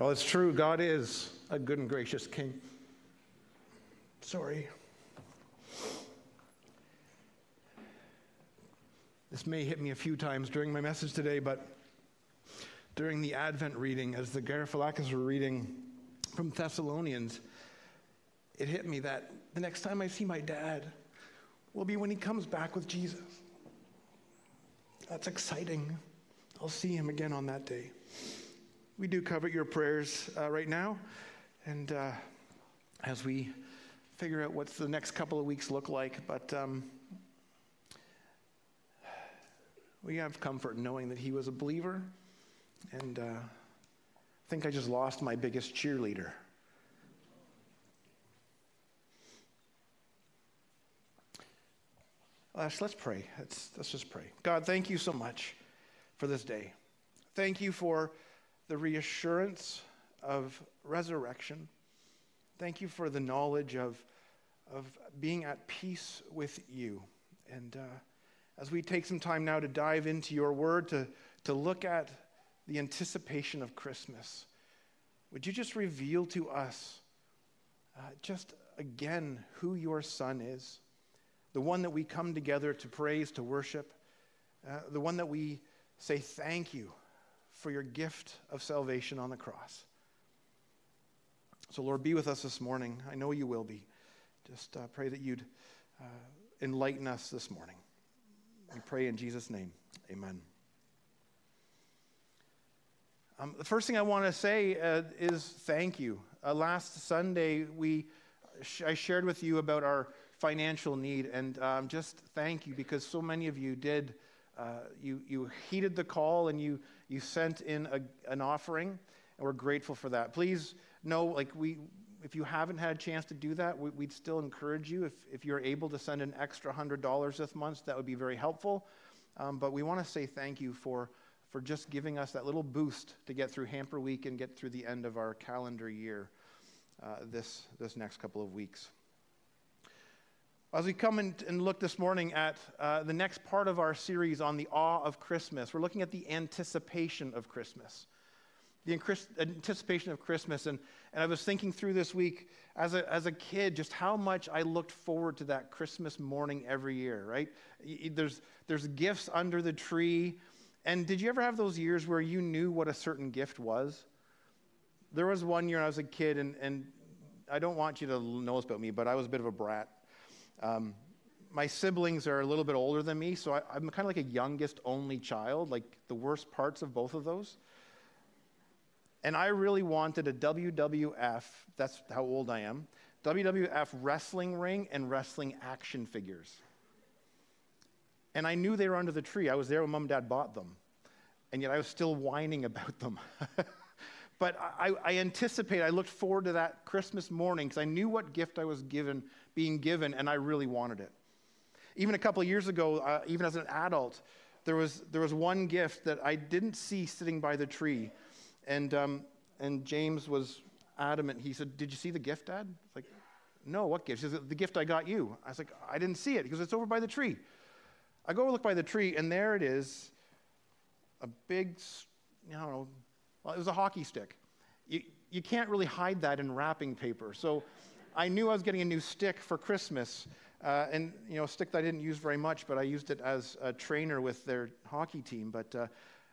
Well, it's true. God is a good and gracious King. Sorry. This may hit me a few times during my message today, but during the Advent reading, as the Garofalakis were reading from Thessalonians, it hit me that the next time I see my dad will be when he comes back with Jesus. That's exciting. I'll see him again on that day. We do covet your prayers uh, right now, and uh, as we figure out what's the next couple of weeks look like, but um, we have comfort knowing that he was a believer, and uh, I think I just lost my biggest cheerleader. Let's, let's pray. Let's, let's just pray. God, thank you so much for this day. Thank you for the reassurance of resurrection. Thank you for the knowledge of, of being at peace with you. And uh, as we take some time now to dive into your word, to, to look at the anticipation of Christmas, would you just reveal to us uh, just again who your son is? the one that we come together to praise, to worship, uh, the one that we say thank you for your gift of salvation on the cross. So, Lord, be with us this morning. I know you will be. Just uh, pray that you'd uh, enlighten us this morning. We pray in Jesus' name. Amen. Um, the first thing I want to say uh, is thank you. Uh, last Sunday, we, sh- I shared with you about our financial need. And um, just thank you because so many of you did. Uh, you, you heeded the call and you, you sent in a, an offering, and we're grateful for that. Please know, like, we, if you haven't had a chance to do that, we, would still encourage you. If, if you're able to send an extra $100 this month, that would be very helpful. Um, but we want to say thank you for, for just giving us that little boost to get through Hamper Week and get through the end of our calendar year uh, this, this next couple of weeks. As we come and look this morning at uh, the next part of our series on the awe of Christmas, we're looking at the anticipation of Christmas. The anticipation of Christmas. And, and I was thinking through this week as a, as a kid just how much I looked forward to that Christmas morning every year, right? There's, there's gifts under the tree. And did you ever have those years where you knew what a certain gift was? There was one year I was a kid, and, and I don't want you to know this about me, but I was a bit of a brat. Um, my siblings are a little bit older than me, so I, I'm kind of like a youngest only child, like the worst parts of both of those. And I really wanted a WWF, that's how old I am, WWF wrestling ring and wrestling action figures. And I knew they were under the tree. I was there when mom and dad bought them. And yet I was still whining about them. but I, I anticipate, I looked forward to that Christmas morning because I knew what gift I was given being given, and I really wanted it. Even a couple of years ago, uh, even as an adult, there was, there was one gift that I didn't see sitting by the tree. And, um, and James was adamant. He said, Did you see the gift, Dad? It's like, No, what gift? He said, The gift I got you. I was like, I didn't see it. Goes, It's over by the tree. I go look by the tree, and there it is a big, don't know, well, it was a hockey stick. You, you can't really hide that in wrapping paper. So I knew I was getting a new stick for Christmas. Uh, and, you know, a stick that I didn't use very much, but I used it as a trainer with their hockey team. But uh,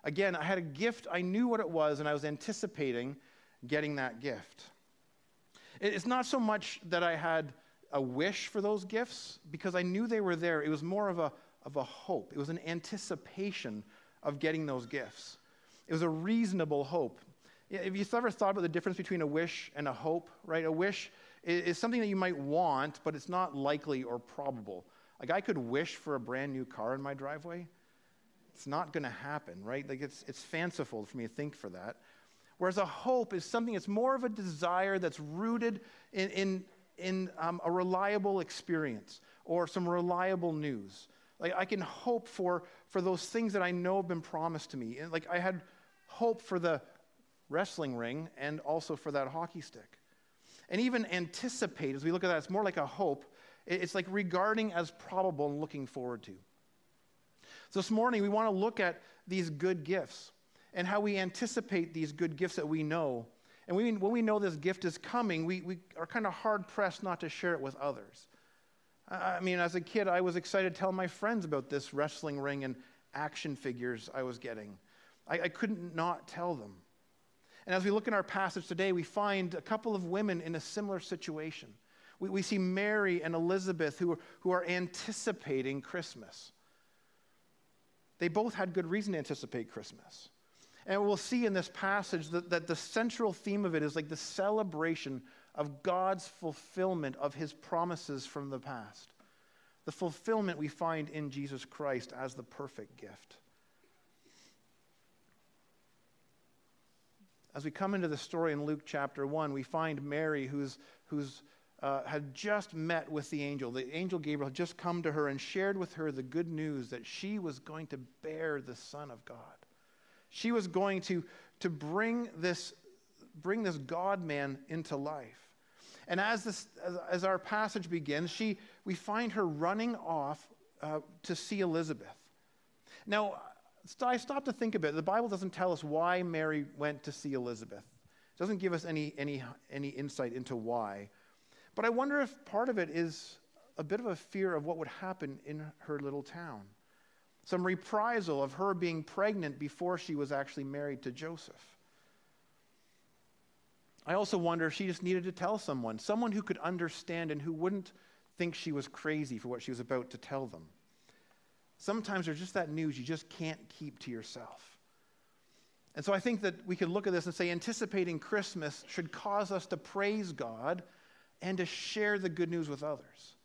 again, I had a gift. I knew what it was, and I was anticipating getting that gift. It's not so much that I had a wish for those gifts, because I knew they were there. It was more of a, of a hope, it was an anticipation of getting those gifts. It was a reasonable hope. If you've ever thought about the difference between a wish and a hope, right? A wish is something that you might want, but it's not likely or probable. Like I could wish for a brand new car in my driveway. It's not going to happen, right? Like it's, it's fanciful for me to think for that. Whereas a hope is something that's more of a desire that's rooted in, in, in um, a reliable experience or some reliable news. Like I can hope for, for those things that I know have been promised to me. And like I had hope for the wrestling ring and also for that hockey stick and even anticipate, as we look at that, it's more like a hope. It's like regarding as probable and looking forward to. So this morning, we want to look at these good gifts and how we anticipate these good gifts that we know And we, when we know this gift is coming, we, we are kind of hard pressed not to share it with others. I mean, as a kid, I was excited to tell my friends about this wrestling ring and action figures I was getting. I, I couldn't not tell them. And as we look in our passage today, we find a couple of women in a similar situation. We, we see Mary and Elizabeth who are, who are anticipating Christmas. They both had good reason to anticipate Christmas. And we'll see in this passage that, that the central theme of it is like the celebration of God's fulfillment of his promises from the past. The fulfillment we find in Jesus Christ as the perfect gift. As we come into the story in Luke chapter 1, we find Mary, who's, who's uh, had just met with the angel. The angel Gabriel had just come to her and shared with her the good news that she was going to bear the Son of God. She was going to, to bring, this, bring this God man into life. And as, this, as, as, our passage begins, she, we find her running off uh, to see Elizabeth. Now, I stopped to think about it. The Bible doesn't tell us why Mary went to see Elizabeth. It doesn't give us any, any, any insight into why. But I wonder if part of it is a bit of a fear of what would happen in her little town. Some reprisal of her being pregnant before she was actually married to Joseph. I also wonder if she just needed to tell someone, someone who could understand and who wouldn't think she was crazy for what she was about to tell them. Sometimes there's just that news you just can't keep to yourself. And so I think that we could look at this and say anticipating Christmas should cause us to praise God and to share the good news with others.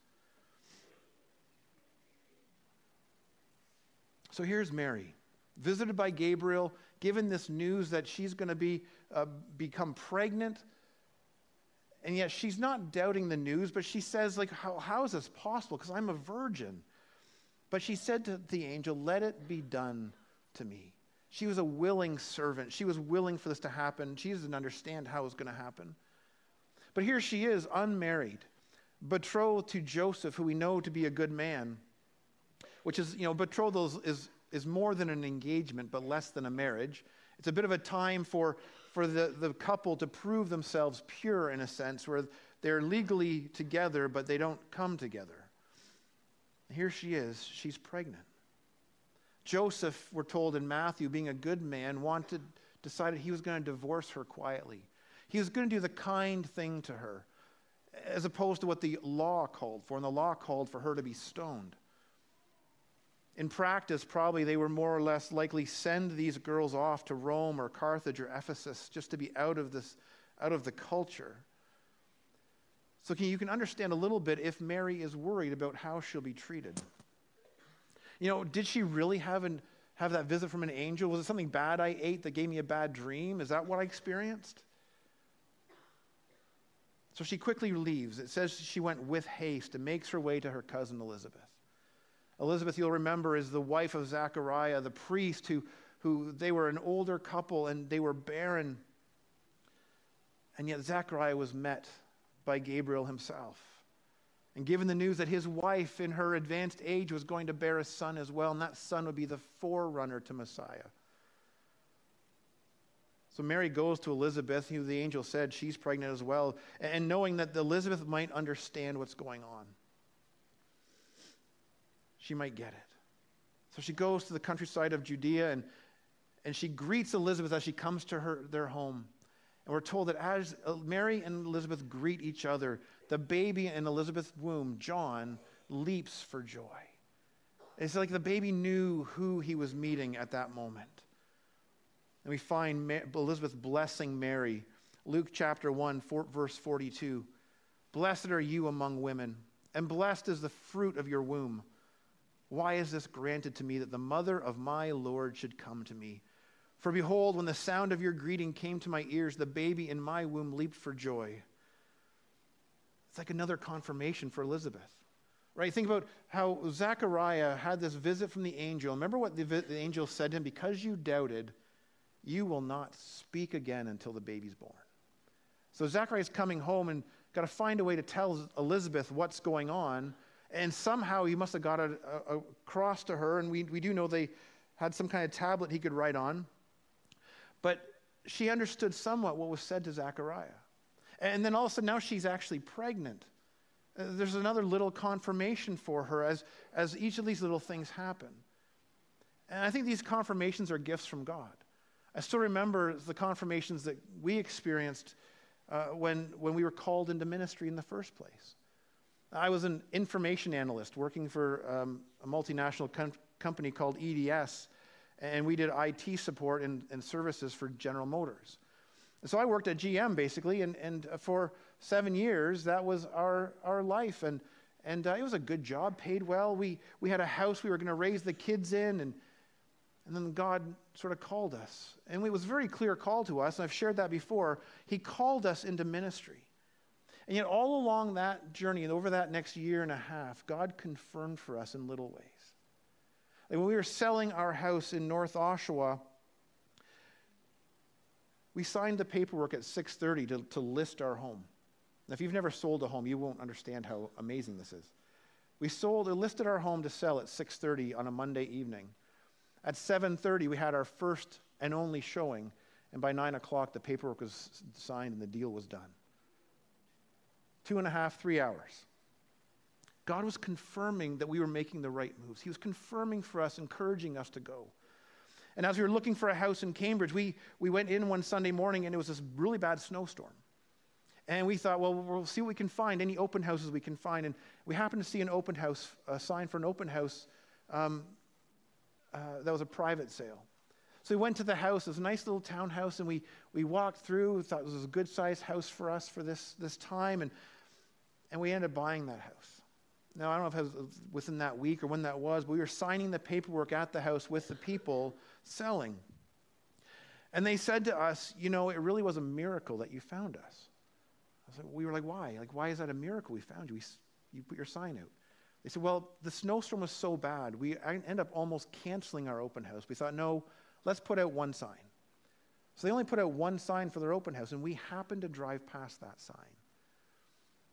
So here's Mary, visited by Gabriel, given this news that she's going to be, uh, become pregnant. And yet she's not doubting the news, but she says, like, how, how is this possible? Because I'm a virgin. But she said to the angel, Let it be done to me. She was a willing servant. She was willing for this to happen. She doesn't understand how it was going to happen. But here she is, unmarried, betrothed to Joseph, who we know to be a good man, which is, you know, betrothal is, is, is more than an engagement, but less than a marriage. It's a bit of a time for, for the, the couple to prove themselves pure in a sense, where they're legally together, but they don't come together. Here she is, she's pregnant. Joseph, we're told in Matthew, being a good man, wanted, decided he was going to divorce her quietly. He was going to do the kind thing to her, as opposed to what the law called for. And the law called for her to be stoned. In practice, probably they were more or less likely send these girls off to Rome or Carthage or Ephesus just to be out of this, out of the culture. So can, you can understand a little bit if Mary is worried about how she'll be treated. You know, did she really have, an, have that visit from an angel? Was it something bad I ate that gave me a bad dream? Is that what I experienced? So she quickly leaves. It says she went with haste and makes her way to her cousin Elizabeth. Elizabeth, you'll remember, is the wife of Zechariah, the priest who, who they were an older couple and they were barren. And yet Zechariah was met by Gabriel himself. And given the news that his wife, in her advanced age, was going to bear a son as well, and that son would be the forerunner to Messiah. So Mary goes to Elizabeth, who the angel said she's pregnant as well, and knowing that Elizabeth might understand what's going on. She might get it. So she goes to the countryside of Judea and, and she greets Elizabeth as she comes to her, their home. And we're told that as uh, Mary and Elizabeth greet each other, the baby in Elizabeth's womb, John, leaps for joy. It's like the baby knew who he was meeting at that moment. And we find Elizabeth blessing Mary. Luke chapter 1, four, verse 42. Blessed are you among women, and blessed is the fruit of your womb. Why is this granted to me that the mother of my Lord should come to me? For behold, when the sound of your greeting came to my ears, the baby in my womb leaped for joy. It's like another confirmation for Elizabeth. Right? Think about how Zechariah had this visit from the angel. Remember what the, the angel said to him? Because you doubted, you will not speak again until the baby's born. So Zacharias coming home and got to find a way to tell Elizabeth what's going on. And somehow he must have got a, a, across to her. And we, we do know they had some kind of tablet he could write on. But she understood somewhat what was said to Zechariah. And then all of a sudden, now she's actually pregnant. Uh, there's another little confirmation for her as, as each of these little things happen. And I think these confirmations are gifts from God. I still remember the confirmations that we experienced uh, when, when we were called into ministry in the first place. I was an information analyst working for um, a multinational com- company called EDS, and we did IT support and, and services for General Motors. And so I worked at GM basically, and, and for seven years, that was our, our life. And, and uh, it was a good job, paid well. We, we had a house we were going to raise the kids in, and, and then God sort of called us. And it was a very clear call to us, and I've shared that before. He called us into ministry. And yet, all along that journey and over that next year and a half, God confirmed for us in little ways. Like when we were selling our house in North Oshawa, we signed the paperwork at 6.30 to, to list our home. Now, if you've never sold a home, you won't understand how amazing this is. We sold or listed our home to sell at 6.30 on a Monday evening. At 7.30, we had our first and only showing, and by 9 o'clock, the paperwork was signed and the deal was done. Two and a half, three hours. God was confirming that we were making the right moves. He was confirming for us, encouraging us to go. And as we were looking for a house in Cambridge, we, we went in one Sunday morning and it was this really bad snowstorm. And we thought, well, we'll see what we can find, any open houses we can find. And we happened to see an open house, a sign for an open house um, uh, that was a private sale. So we went to the house. It was a nice little townhouse, and we, we walked through. We thought it was a good sized house for us for this, this time, and, and we ended up buying that house. Now, I don't know if it was within that week or when that was, but we were signing the paperwork at the house with the people selling. And they said to us, You know, it really was a miracle that you found us. Like, we were like, Why? Like, why is that a miracle we found you? We, you put your sign out. They said, Well, the snowstorm was so bad, we end up almost canceling our open house. We thought, No, let's put out one sign. So they only put out one sign for their open house, and we happened to drive past that sign.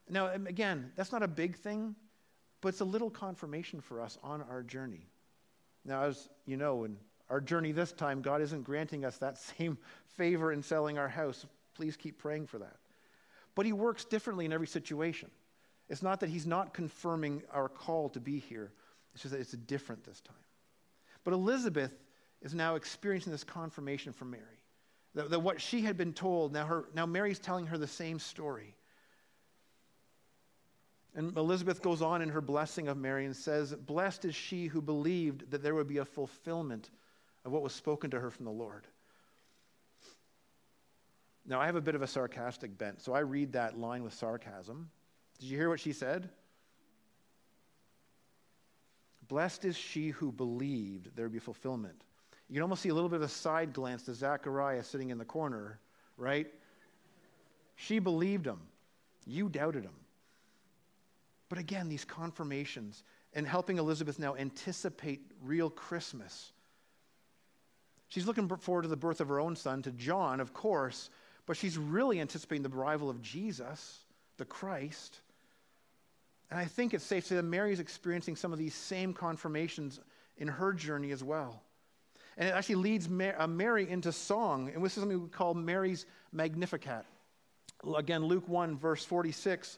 Now, again, that's not a big thing, but it's a little confirmation for us on our journey. Now, as you know, in our journey this time, God isn't granting us that same favor in selling our house. Please keep praying for that. But He works differently in every situation. It's not that He's not confirming our call to be here, it's just that it's different this time. But Elizabeth is now experiencing this confirmation from Mary. That, what she had been told, now, her, now Mary's telling her the same story. And Elizabeth goes on in her blessing of Mary and says, Blessed is she who believed that there would be a fulfillment of what was spoken to her from the Lord. Now, I have a bit of a sarcastic bent, so I read that line with sarcasm. Did you hear what she said? Blessed is she who believed there would be fulfillment. You can almost see a little bit of a side glance to Zachariah sitting in the corner, right? She believed him. You doubted him. But again, these confirmations and helping Elizabeth now anticipate real Christmas. She's looking forward to the birth of her own son, to John, of course, but she's really anticipating the arrival of Jesus, the Christ. And I think it's safe to say that Mary is experiencing some of these same confirmations in her journey as well. And it actually leads uh, Mary into song. And this is something we call Mary's Magnificat. Again, Luke 1, verse 46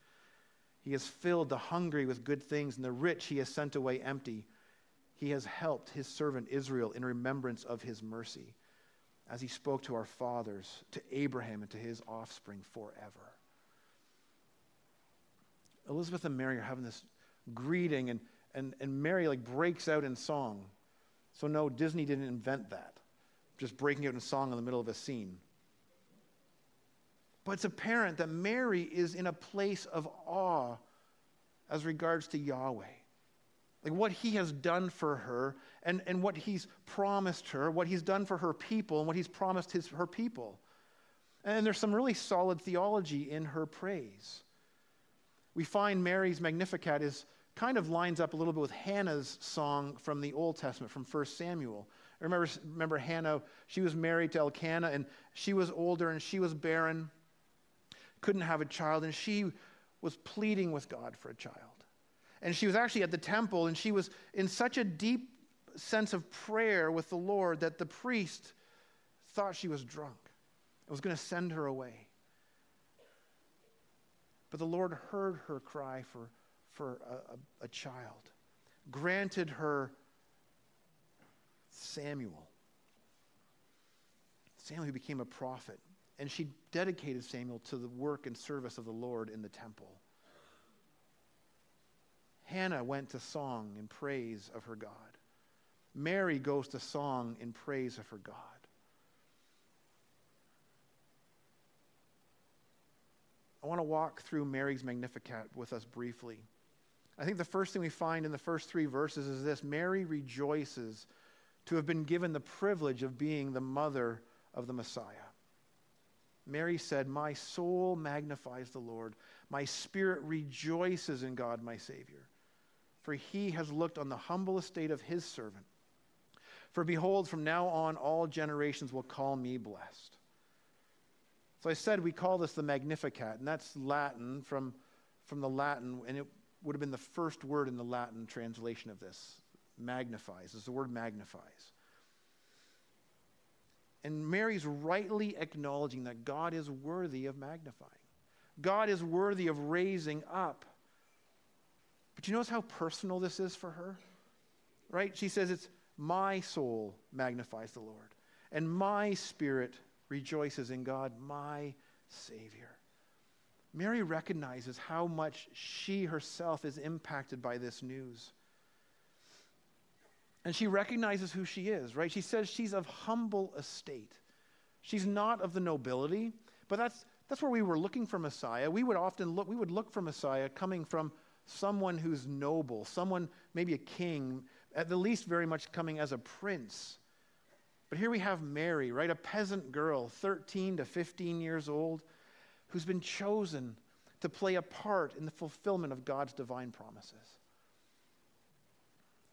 He has filled the hungry with good things, and the rich he has sent away empty. He has helped his servant Israel in remembrance of his mercy, as he spoke to our fathers, to Abraham, and to his offspring forever. Elizabeth and Mary are having this greeting, and, and, and Mary like breaks out in song. So no, Disney didn't invent that. Just breaking out in song in the middle of a scene. But it's apparent that Mary is in a place of awe as regards to Yahweh. like what he has done for her and, and what he's promised her, what he's done for her people, and what he's promised his, her people. And there's some really solid theology in her praise. We find Mary's Magnificat is kind of lines up a little bit with Hannah's song from the Old Testament, from 1 Samuel. Remember, remember Hannah, she was married to Elkanah, and she was older and she was barren, couldn't have a child, and she was pleading with God for a child. And she was actually at the temple, and she was in such a deep sense of prayer with the Lord that the priest thought she was drunk and was going to send her away. But the Lord heard her cry for, for a, a, a child, granted her Samuel. Samuel who became a prophet. And she dedicated Samuel to the work and service of the Lord in the temple. Hannah went to song in praise of her God. Mary goes to song in praise of her God. I want to walk through Mary's Magnificat with us briefly. I think the first thing we find in the first three verses is this Mary rejoices to have been given the privilege of being the mother of the Messiah. Mary said, My soul magnifies the Lord. My spirit rejoices in God, my Savior. For he has looked on the humble estate of his servant. For behold, from now on, all generations will call me blessed. So I said we call this the Magnificat, and that's Latin from, from the Latin, and it would have been the first word in the Latin translation of this. Magnifies, is the word magnifies. And Mary's rightly acknowledging that God is worthy of magnifying. God is worthy of raising up. But you notice how personal this is for her? Right? She says, It's my soul magnifies the Lord, and my spirit rejoices in God, my Savior. Mary recognizes how much she herself is impacted by this news. And she recognizes who she is, right? She says she's of humble estate. She's not of the nobility, but that's, that's where we were looking for Messiah. We would often look, we would look for Messiah coming from someone who's noble, someone, maybe a king, at the least very much coming as a prince. But here we have Mary, right? A peasant girl, 13 to 15 years old, who's been chosen to play a part in the fulfillment of God's divine promises.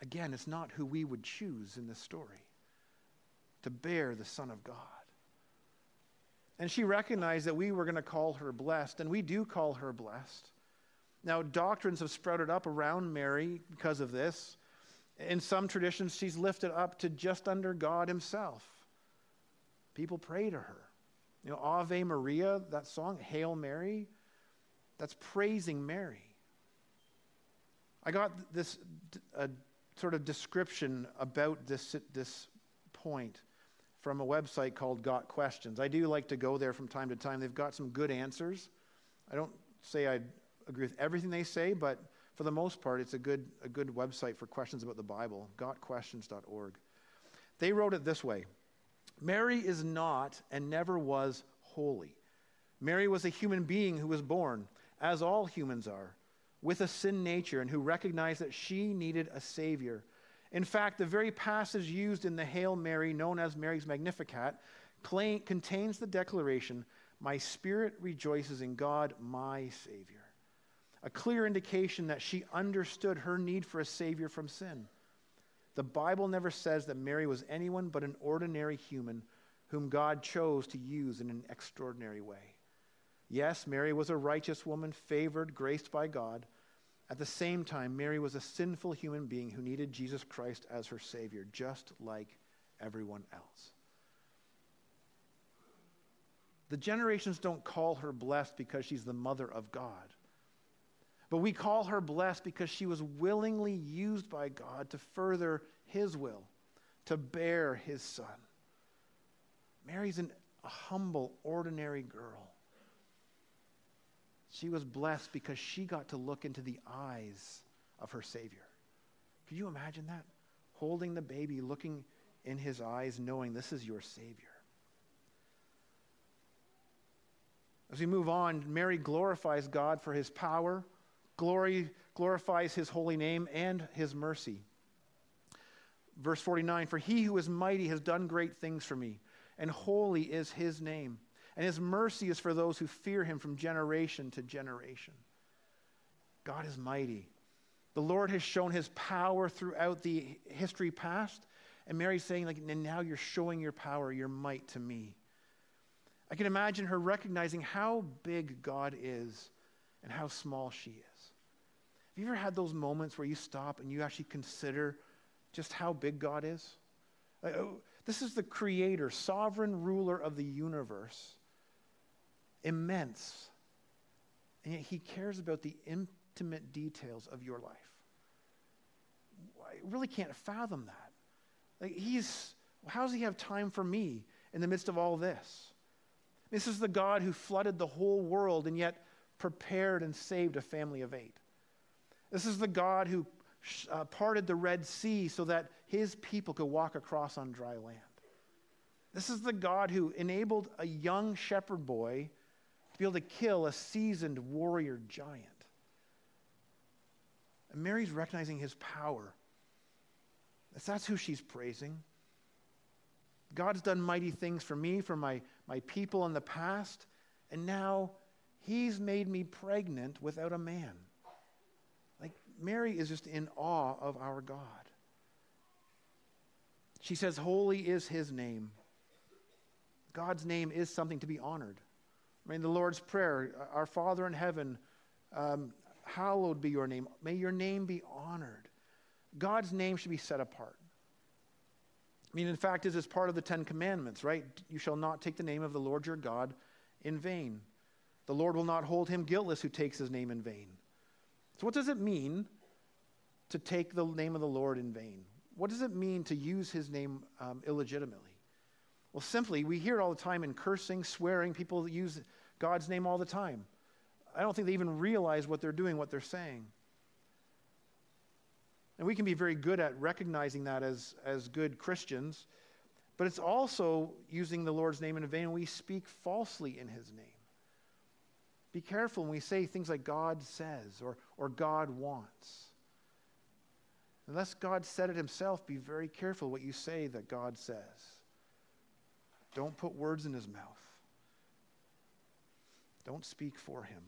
Again, it's not who we would choose in this story to bear the Son of God. And she recognized that we were going to call her blessed, and we do call her blessed. Now, doctrines have sprouted up around Mary because of this. In some traditions, she's lifted up to just under God Himself. People pray to her. You know, Ave Maria, that song, Hail Mary, that's praising Mary. I got this a sort of description about this, this point from a website called Got Questions. I do like to go there from time to time. They've got some good answers. I don't say I agree with everything they say, but for the most part, it's a good, a good website for questions about the Bible, gotquestions.org. They wrote it this way Mary is not and never was holy. Mary was a human being who was born, as all humans are, with a sin nature and who recognized that she needed a Savior. In fact, the very passage used in the Hail Mary, known as Mary's Magnificat, contains the declaration, My spirit rejoices in God, my Savior a clear indication that she understood her need for a Savior from sin. The Bible never says that Mary was anyone but an ordinary human whom God chose to use in an extraordinary way. Yes, Mary was a righteous woman, favored, graced by God. At the same time, Mary was a sinful human being who needed Jesus Christ as her Savior, just like everyone else. The generations don't call her blessed because she's the mother of God. But we call her blessed because she was willingly used by God to further his will, to bear his son. Mary's an, a humble, ordinary girl. She was blessed because she got to look into the eyes of her Savior. Can you imagine that? Holding the baby, looking in his eyes, knowing this is your Savior. As we move on, Mary glorifies God for his power glory, glorifies his holy name and his mercy. Verse 49 For he who is mighty has done great things for me, and holy is his name. And his mercy is for those who fear him from generation to generation. God is mighty. The Lord has shown his power throughout the history past. And Mary's saying, like, and now you're showing your power, your might to me. I can imagine her recognizing how big God is and how small she is. Have you ever had those moments where you stop and you actually consider just how big God is? Oh, this is the creator, sovereign ruler of the universe, immense. And yet he cares about the intimate details of your life. I really can't fathom that. Like he's, how does he have time for me in the midst of all this? This is the God who flooded the whole world and yet prepared and saved a family of eight. This is the God who uh, parted the Red Sea so that his people could walk across on dry land. This is the God who enabled a young shepherd boy to be able to kill a seasoned warrior giant. And Mary's recognizing his power. That's who she's praising. God's done mighty things for me, for my, my people in the past, and now He's made me pregnant without a man. Like, Mary is just in awe of our God. She says, Holy is his name. God's name is something to be honored. I mean, the Lord's Prayer, Our Father in heaven, um, hallowed be your name. May your name be honored. God's name should be set apart. I mean, in fact, this is part of the Ten Commandments, right? You shall not take the name of the Lord your God in vain. The Lord will not hold him guiltless who takes his name in vain. So, what does it mean to take the name of the Lord in vain? What does it mean to use his name um, illegitimately? Well, simply, we hear it all the time in cursing, swearing, people use God's name all the time. I don't think they even realize what they're doing, what they're saying. And we can be very good at recognizing that as, as good Christians, but it's also using the Lord's name in vain. We speak falsely in his name. Be careful when we say things like God says or, or God wants. Unless God said it himself, be very careful what you say that God says. Don't put words in his mouth. Don't speak for him.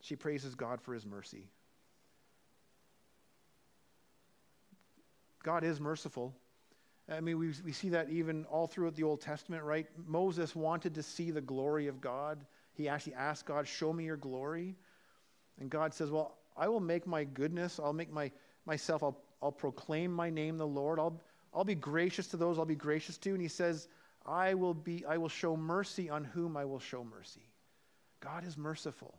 She praises God for his mercy. God is merciful. I mean, we, we see that even all throughout the Old Testament, right? Moses wanted to see the glory of God. He actually asked God, Show me your glory. And God says, Well, I will make my goodness, I'll make my, myself, I'll, I'll proclaim my name, the Lord. I'll, I'll be gracious to those I'll be gracious to. And he says, I will be, I will show mercy on whom I will show mercy. God is merciful.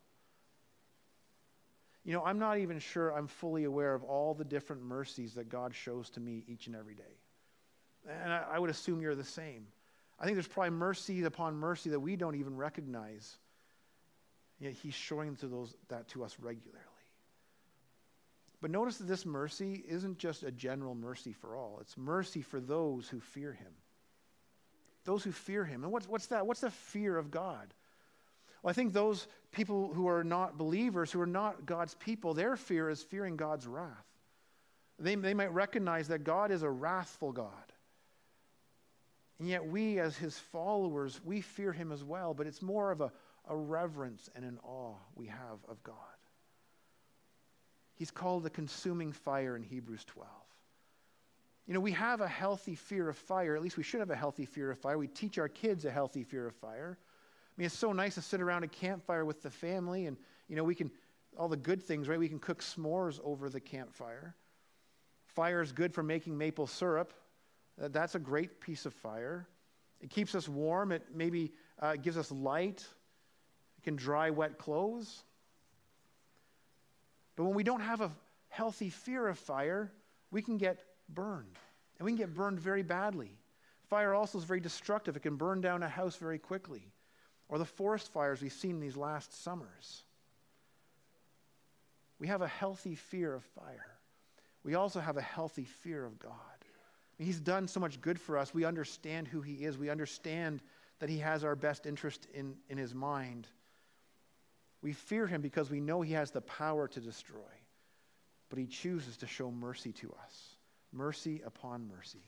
You know, I'm not even sure I'm fully aware of all the different mercies that God shows to me each and every day. And I, I would assume you're the same. I think there's probably mercy upon mercy that we don't even recognize. Yet he's showing those, that to us regularly. But notice that this mercy isn't just a general mercy for all, it's mercy for those who fear him. Those who fear him. And what's, what's that? What's the fear of God? Well, I think those people who are not believers, who are not God's people, their fear is fearing God's wrath. They, they might recognize that God is a wrathful God. And yet, we, as his followers, we fear him as well, but it's more of a, a reverence and an awe we have of God. He's called the consuming fire in Hebrews 12. You know, we have a healthy fear of fire. At least we should have a healthy fear of fire. We teach our kids a healthy fear of fire. I mean, it's so nice to sit around a campfire with the family and, you know, we can, all the good things, right? We can cook s'mores over the campfire. Fire is good for making maple syrup. That's a great piece of fire. It keeps us warm. It maybe uh, gives us light. It can dry wet clothes. But when we don't have a healthy fear of fire, we can get burned. And we can get burned very badly. Fire also is very destructive. It can burn down a house very quickly or the forest fires we've seen these last summers. We have a healthy fear of fire. We also have a healthy fear of God. He's done so much good for us. We understand who He is. We understand that he has our best interest in, in his mind. We fear him because we know he has the power to destroy, but he chooses to show mercy to us mercy upon mercy.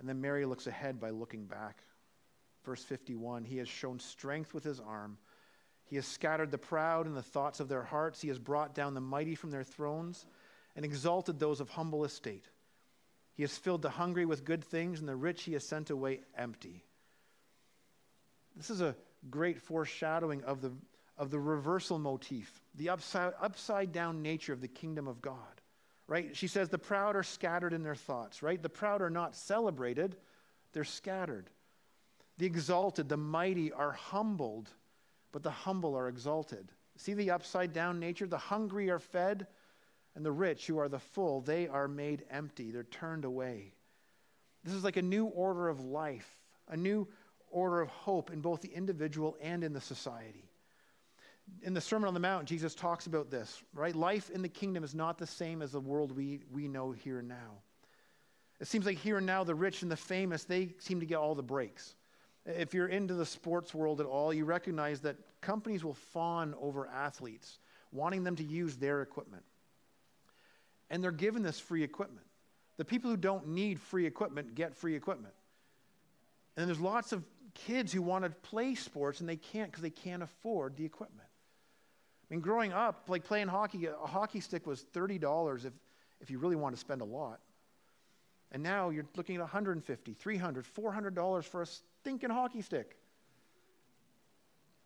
And then Mary looks ahead by looking back. Verse 51 He has shown strength with his arm. He has scattered the proud in the thoughts of their hearts. He has brought down the mighty from their thrones and exalted those of humble estate. He has filled the hungry with good things, and the rich he has sent away empty. This is a great foreshadowing of the, of the reversal motif, the upside, upside down nature of the kingdom of God. Right? She says the proud are scattered in their thoughts, right? The proud are not celebrated, they're scattered. The exalted, the mighty are humbled, but the humble are exalted. See the upside down nature? The hungry are fed, and the rich, who are the full, they are made empty. They're turned away. This is like a new order of life, a new order of hope in both the individual and in the society. In the Sermon on the Mount, Jesus talks about this, right? Life in the kingdom is not the same as the world we, we know here and now. It seems like here and now, the rich and the famous, they seem to get all the breaks. If you're into the sports world at all, you recognize that companies will fawn over athletes, wanting them to use their equipment and they're given this free equipment. The people who don't need free equipment get free equipment. And there's lots of kids who want to play sports and they can't because they can't afford the equipment. I mean, growing up, like playing hockey, a hockey stick was $30 if, if you really want to spend a lot. And now you're looking at 150, 300, 400 dollars for a stinking hockey stick.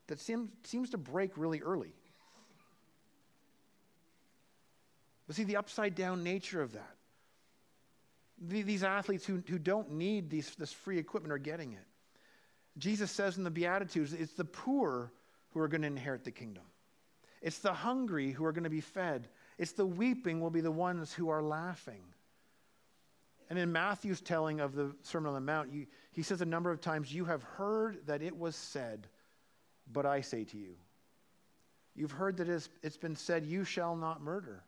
That seems, seems to break really early. But see the upside down nature of that. these athletes who, who don't need these, this free equipment are getting it. Jesus says in the Beatitudes, it's the poor who are going to inherit the kingdom. It's the hungry who are going to be fed. It's the weeping will be the ones who are laughing. And in Matthew's telling of the Sermon on the Mount, you, he says a number of times, You have heard that it was said, but I say to you. You've heard that it's, it's been said, You shall not murder.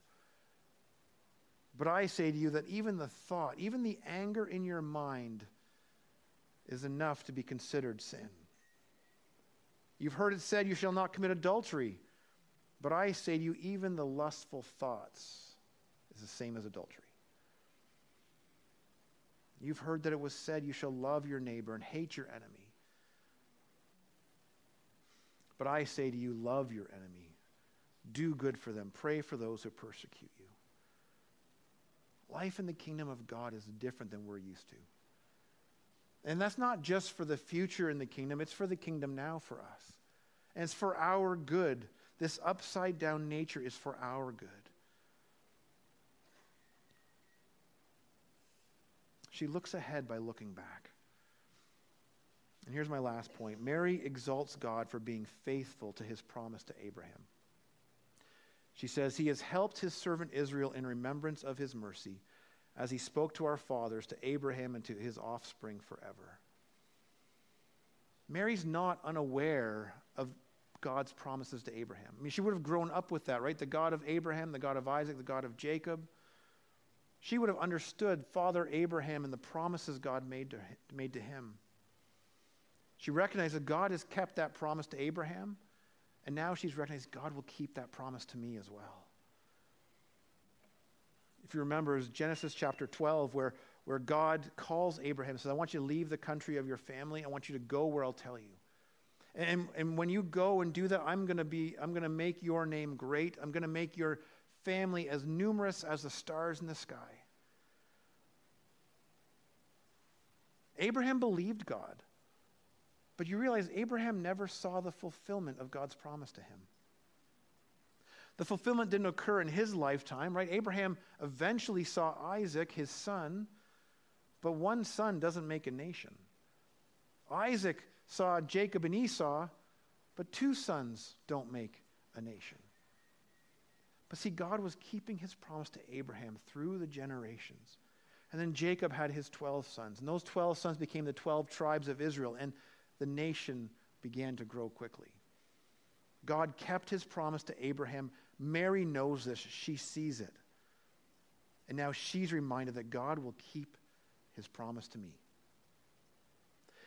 But I say to you that even the thought, even the anger in your mind, is enough to be considered sin. You've heard it said, You shall not commit adultery. But I say to you, even the lustful thoughts is the same as adultery. You've heard that it was said, You shall love your neighbor and hate your enemy. But I say to you, love your enemy, do good for them, pray for those who persecute you. Life in the kingdom of God is different than we're used to. And that's not just for the future in the kingdom, it's for the kingdom now for us. And it's for our good. This upside down nature is for our good. She looks ahead by looking back. And here's my last point Mary exalts God for being faithful to his promise to Abraham. She says, He has helped his servant Israel in remembrance of his mercy, as he spoke to our fathers, to Abraham, and to his offspring forever. Mary's not unaware of God's promises to Abraham. I mean, she would have grown up with that, right? The God of Abraham, the God of Isaac, the God of Jacob. She would have understood Father Abraham and the promises God made to, made to him. She recognized that God has kept that promise to Abraham and now she's recognized God will keep that promise to me as well. If you remember, is Genesis chapter 12, where, where God calls Abraham and says, I want you to leave the country of your family. I want you to go where I'll tell you. And, and when you go and do that, I'm going to be, I'm going to make your name great. I'm going to make your family as numerous as the stars in the sky. Abraham believed God. But you realize Abraham never saw the fulfillment of God's promise to him. The fulfillment didn't occur in his lifetime, right? Abraham eventually saw Isaac, his son, but one son doesn't make a nation. Isaac saw Jacob and Esau, but two sons don't make a nation. But see, God was keeping his promise to Abraham through the generations. And then Jacob had his 12 sons, and those 12 sons became the 12 tribes of Israel. And the nation began to grow quickly. God kept his promise to Abraham. Mary knows this, she sees it. And now she's reminded that God will keep his promise to me.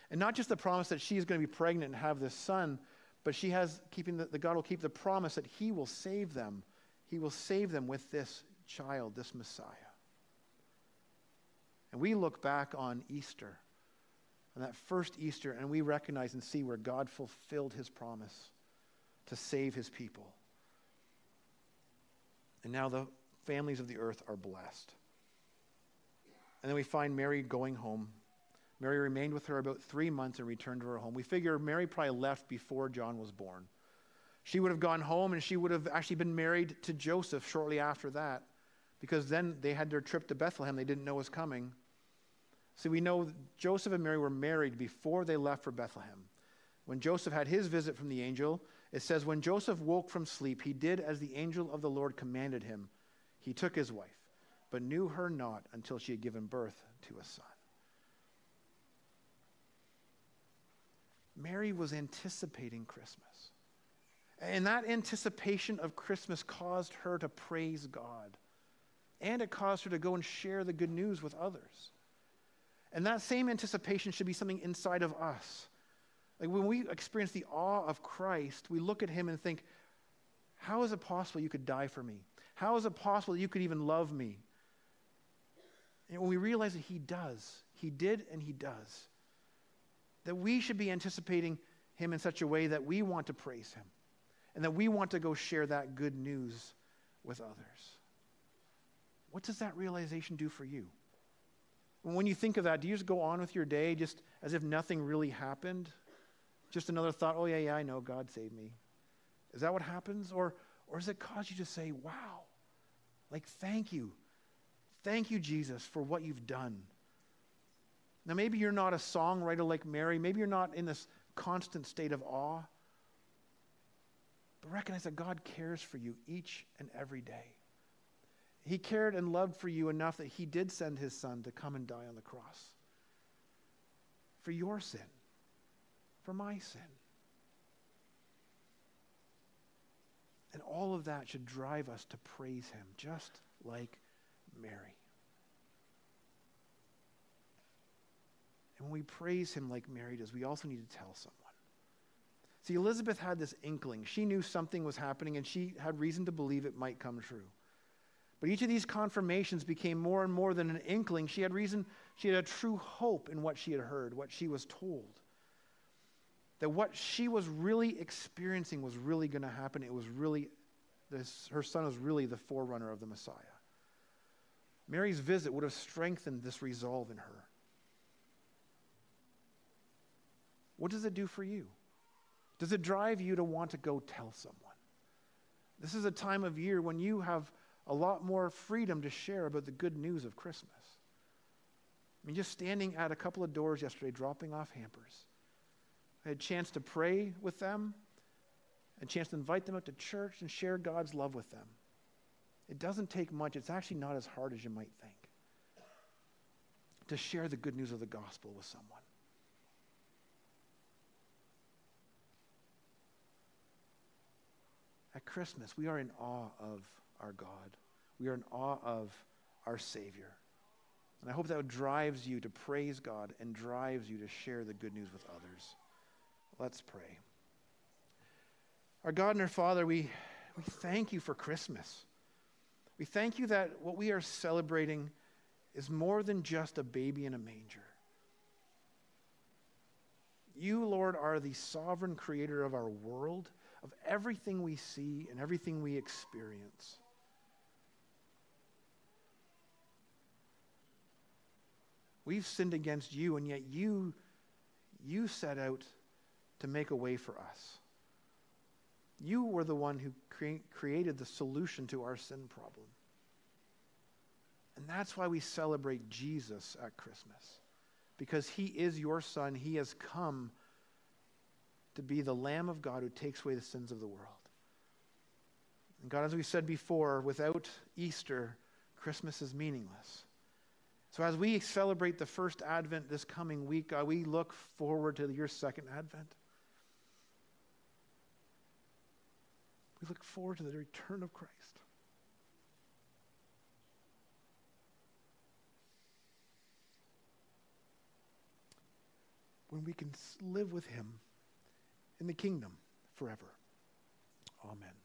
And not just the promise that she is going to be pregnant and have this son, but she has keeping the, the God will keep the promise that he will save them. He will save them with this child, this Messiah. And we look back on Easter, on that first Easter, and we recognize and see where God fulfilled his promise to save his people. And now the families of the earth are blessed. And then we find Mary going home. Mary remained with her about three months and returned to her home. We figure Mary probably left before John was born. She would have gone home and she would have actually been married to Joseph shortly after that because then they had their trip to Bethlehem they didn't know was coming. See, we know Joseph and Mary were married before they left for Bethlehem. When Joseph had his visit from the angel, it says, When Joseph woke from sleep, he did as the angel of the Lord commanded him. He took his wife, but knew her not until she had given birth to a son. Mary was anticipating Christmas. And that anticipation of Christmas caused her to praise God. And it caused her to go and share the good news with others. And that same anticipation should be something inside of us. Like when we experience the awe of Christ, we look at him and think, how is it possible you could die for me? How is it possible you could even love me? And when we realize that he does, he did and he does, that we should be anticipating him in such a way that we want to praise him and that we want to go share that good news with others. What does that realization do for you? When you think of that, do you just go on with your day just as if nothing really happened? Just another thought, oh, yeah, yeah, I know, God saved me. Is that what happens? Or, or does it cause you to say, wow, like, thank you. Thank you, Jesus, for what you've done. Now, maybe you're not a songwriter like Mary. Maybe you're not in this constant state of awe. But recognize that God cares for you each and every day. He cared and loved for you enough that He did send His Son to come and die on the cross for your sin, for my sin. And all of that should drive us to praise Him, just like Mary. And when we praise Him like Mary does, we also need to tell someone. See, Elizabeth had this inkling. She knew something was happening, and she had reason to believe it might come true. But each of these confirmations became more and more than an inkling. She had reason, she had a true hope in what she had heard, what she was told. That what she was really experiencing was really going to happen. It was really, this, her son was really the forerunner of the Messiah. Mary's visit would have strengthened this resolve in her. What does it do for you? Does it drive you to want to go tell someone? This is a time of year when you have a lot more freedom to share about the good news of Christmas. I mean, just standing at a couple of doors yesterday, dropping off hampers. I had a chance to pray with them, a chance to invite them out to church and share God's love with them. It doesn't take much. It's actually not as hard as you might think to share the good news of the gospel with someone. At Christmas, we are in awe of our God. We are in awe of our Savior. And I hope that drives you to praise God and drives you to share the good news with others. Let's pray. Our God and our Father, we, we thank you for Christmas. We thank you that what we are celebrating is more than just a baby in a manger. You, Lord, are the sovereign creator of our world of everything we see and everything we experience. We've sinned against you, and yet you, you set out to make a way for us. You were the one who cre- created the solution to our sin problem. And that's why we celebrate Jesus at Christmas. Because he is your son, he has come to be the Lamb of God who takes away the sins of the world. And God, as we said before, without Easter, Christmas is meaningless. So as we celebrate the first Advent this coming week, God, we look forward to your second Advent. We look forward to the return of Christ. When we can live with him in the kingdom forever. Amen.